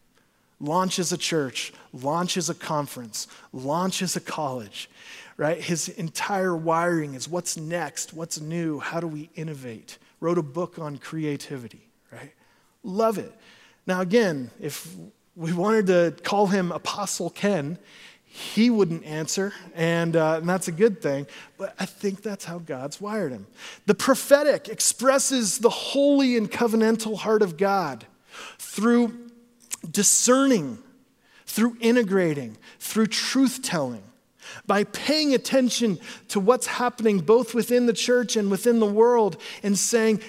Launches a church, launches a conference, launches a college, right? His entire wiring is what's next, what's new, how do we innovate? Wrote a book on creativity, right? Love it. Now, again, if we wanted to call him Apostle Ken, he wouldn't answer, and, uh, and, that's a good thing. But I think that's how God's wired him. The prophetic expresses the holy and covenantal heart of God through discerning, through integrating, through truth telling. By paying attention to what's happening both within the church and within the world and saying,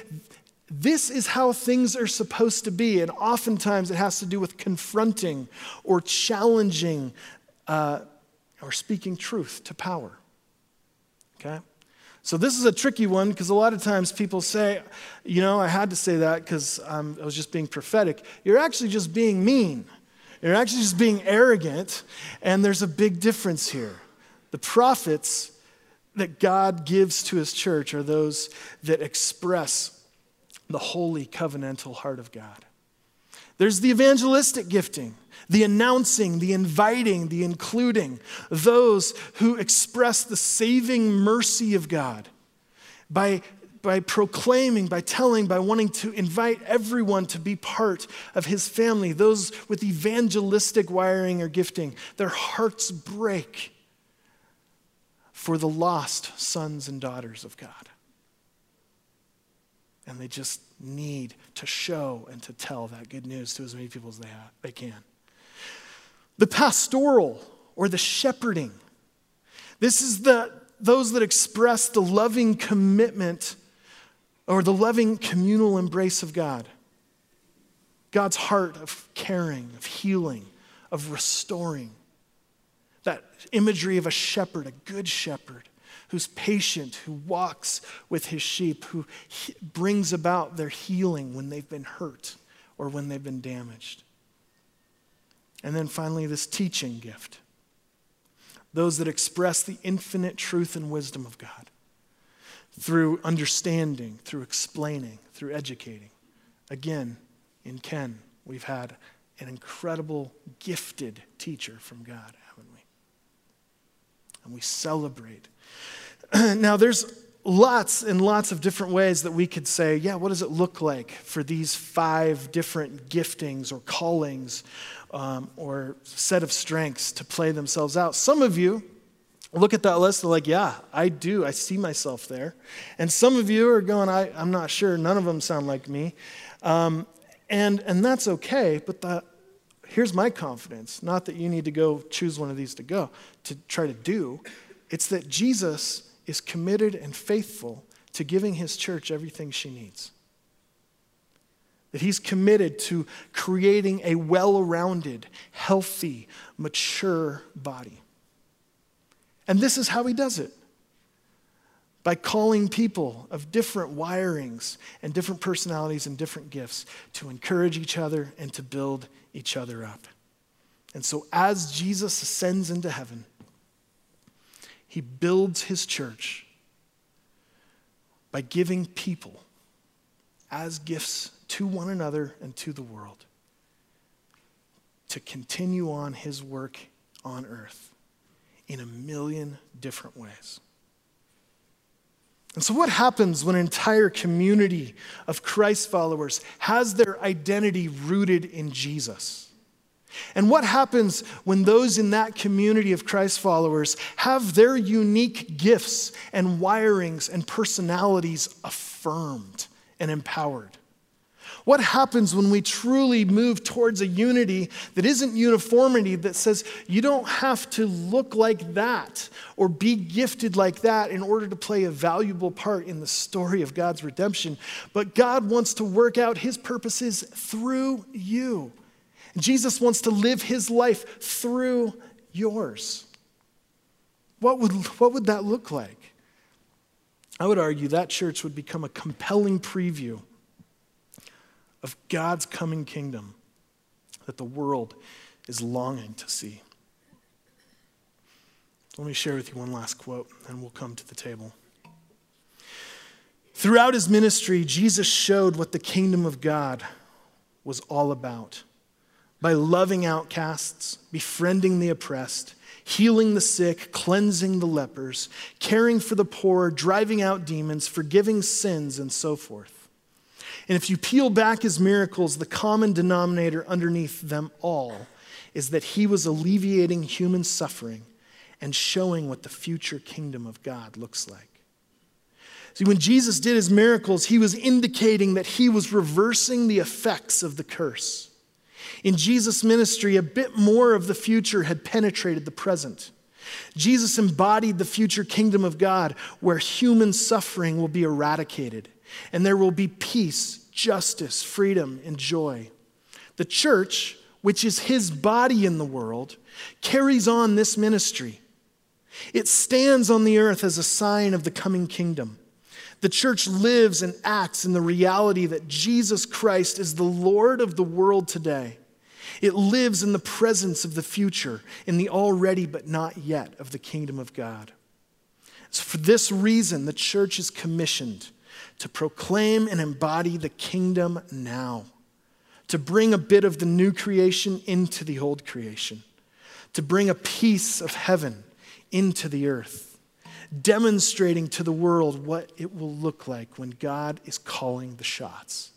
this is how things are supposed to be. And oftentimes it has to do with confronting or challenging uh, or speaking truth to power. Okay? So this is a tricky one because a lot of times people say, you know, I had to say that because um, I was just being prophetic. You're actually just being mean. You're actually just being arrogant. And there's a big difference here. The prophets that God gives to his church are those that express the holy covenantal heart of God. There's the evangelistic gifting, the announcing, the inviting, the including, those who express the saving mercy of God by, by proclaiming, by telling, by wanting to invite everyone to be part of his family. Those with evangelistic wiring or gifting, their hearts break for the lost sons and daughters of God. And they just need to show and to tell that good news to as many people as they, have, they can. The pastoral or the shepherding. This is the, those that express the loving commitment or the loving communal embrace of God. God's heart of caring, of healing, of restoring that imagery of a shepherd, a good shepherd who's patient, who walks with his sheep, who brings about their healing when they've been hurt or when they've been damaged. And then finally, this teaching gift those that express the infinite truth and wisdom of God through understanding, through explaining, through educating. Again, in Ken, we've had an incredible, gifted teacher from God and we celebrate. now, there's lots and lots of different ways that we could say, yeah, what does it look like for these five different giftings or callings um, or set of strengths to play themselves out? Some of you look at that list and like, yeah, I do. I see myself there. And some of you are going, I, am not sure. None of them sound like me. Um, and, and that's okay, but the, here's my confidence. Not that you need to go choose one of these to go to try to do. It's that jesus is committed and faithful to giving his church everything she needs. That he's committed to creating a well-rounded healthy mature body. And this is how he does it. By calling people of different wirings and different personalities and different gifts to encourage each other and to build each other up. And so, as Jesus ascends into heaven, he builds his church by giving people as gifts to one another and to the world to continue on his work on earth in a million different ways. And so, what happens when an entire community of Christ followers has their identity rooted in Jesus? And what happens when those in that community of Christ followers have their unique gifts and wirings and personalities affirmed and empowered? What happens when we truly move towards a unity that isn't uniformity, that says you don't have to look like that or be gifted like that in order to play a valuable part in the story of God's redemption, but God wants to work out his purposes through you. Jesus wants to live his life through yours. What would, what would that look like? I would argue that church would become a compelling preview of God's coming kingdom that the world is longing to see. Let me share with you one last quote, and we'll come to the table. Throughout his ministry, Jesus showed what the kingdom of God was all about by loving outcasts, befriending the oppressed, healing the sick, cleansing the lepers, caring for the poor, driving out demons, forgiving sins, and so forth. And if you peel back his miracles, the common denominator underneath them all is that he was alleviating human suffering and showing what the future kingdom of God looks like. See, when Jesus did his miracles, he was indicating that he was reversing the effects of the curse. In Jesus' ministry, a bit more of the future had penetrated the present. Jesus embodied the future kingdom of God where human suffering will be eradicated and there will be peace, justice, freedom, and joy. The church, which is his body in the world, carries on this ministry. It stands on the earth as a sign of the coming kingdom. The church lives and acts in the reality that Jesus Christ is the Lord of the world today. It lives in the presence of the future, in the already but not yet of the kingdom of God. So, for this reason, the church is commissioned to proclaim and embody the kingdom now, to bring a bit of the new creation into the old creation, to bring a piece of heaven into the earth, demonstrating to the world what it will look like when God is calling the shots.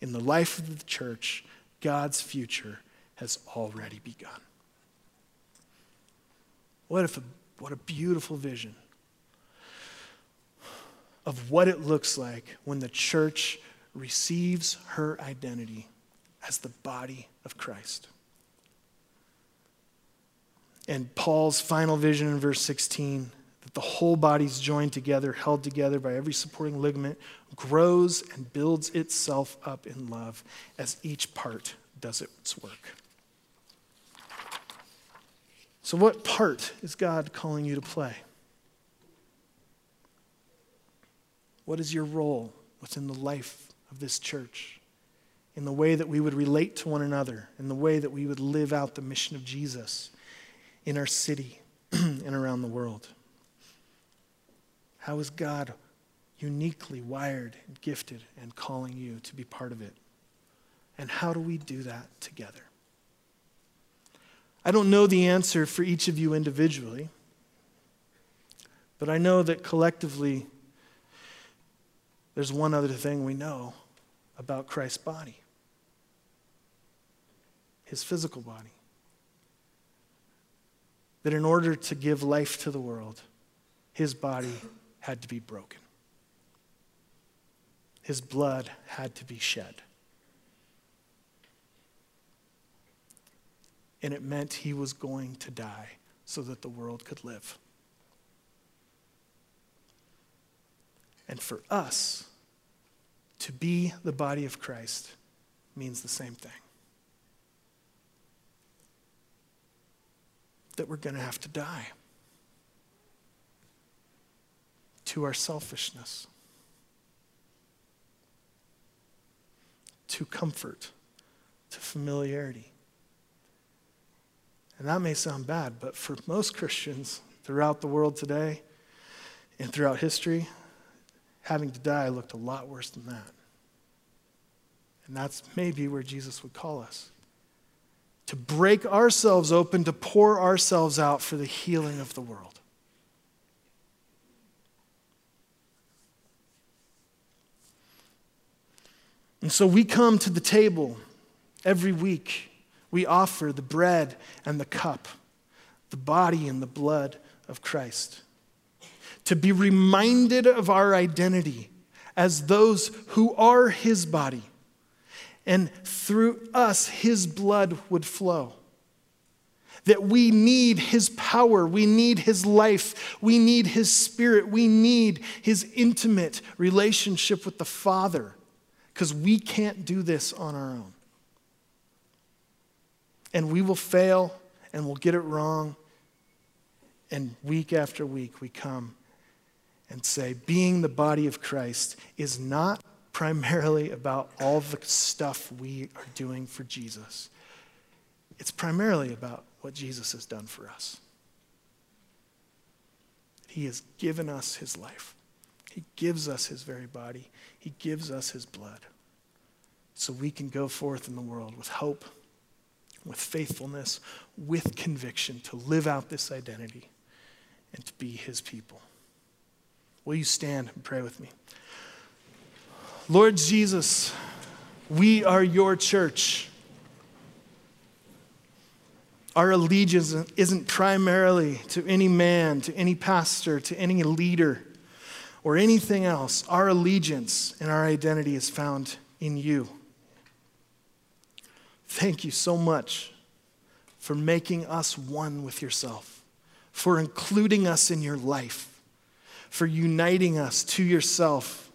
In the life of the church, God's future has already begun. What, if a, what a beautiful vision of what it looks like when the church receives her identity as the body of Christ. And Paul's final vision in verse 16 that the whole body is joined together, held together by every supporting ligament, grows and builds itself up in love as each part does its work. So, what part is God calling you to play? What is your role within the life of this church? In the way that we would relate to one another, in the way that we would live out the mission of Jesus in our city and around the world. How is God uniquely wired and gifted and calling you to be part of it? And how do we do that together? I don't know the answer for each of you individually, but I know that collectively there's one other thing we know about Christ's body his physical body. That in order to give life to the world, his body had to be broken. His blood had to be shed. And it meant he was going to die so that the world could live. And for us, to be the body of Christ means the same thing. That we're going to have to die to our selfishness, to comfort, to familiarity. And that may sound bad, but for most Christians throughout the world today and throughout history, having to die looked a lot worse than that. And that's maybe where Jesus would call us to break ourselves open, to pour ourselves out for the healing of the world. And so we come to the table every week. We offer the bread and the cup, the body and the blood of Christ to be reminded of our identity as those who are his body. And through us, his blood would flow. That we need his power, we need his life, we need his spirit, we need his intimate relationship with the Father, because we can't do this on our own. And we will fail and we'll get it wrong. And week after week, we come and say being the body of Christ is not primarily about all the stuff we are doing for Jesus. It's primarily about what Jesus has done for us. He has given us his life. He gives us his very body. He gives us his blood. So we can go forth in the world with hope, with faithfulness, with conviction to live out this identity and to be his people. Will you stand and pray with me? Lord Jesus, we are your church. Our allegiance isn't primarily to any man, to any pastor, to any leader, or anything else. Our allegiance and our identity is found in you. Thank you so much for making us one with yourself, for including us in your life for uniting us to yourself,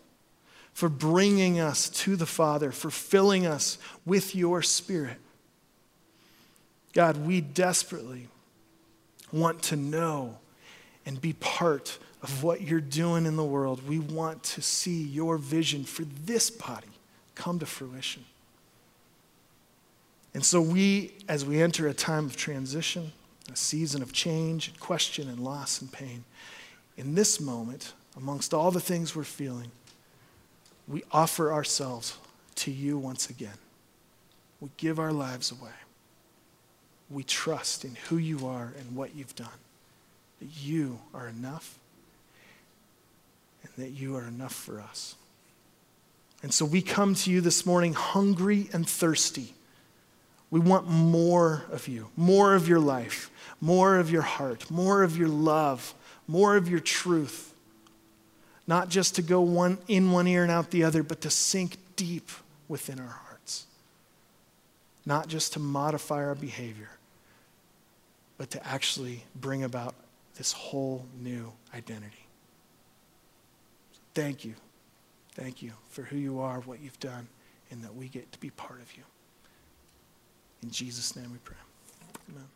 for bringing us to the Father, for filling us with your Spirit. God, we desperately want to know and be part of what you're doing in the world. We want to see your vision for this body come to fruition. And so, we, as we enter a time of transition, a season of change, question, and loss and pain, in this moment, amongst all the things we're feeling, we offer ourselves to you once again. We give our lives away. We trust in who you are and what you've done. That you are enough and that you are enough for us. And so we come to you this morning hungry and thirsty. We want more of you, more of your life, more of your heart, more of your love, more of your truth. Not just to go one, in one ear and out the other, but to sink deep within our hearts. Not just to modify our behavior, but to actually bring about this whole new identity. Thank you. Thank you for who you are, what you've done, and that we get to be part of you. In Jesus' name we pray. Amen.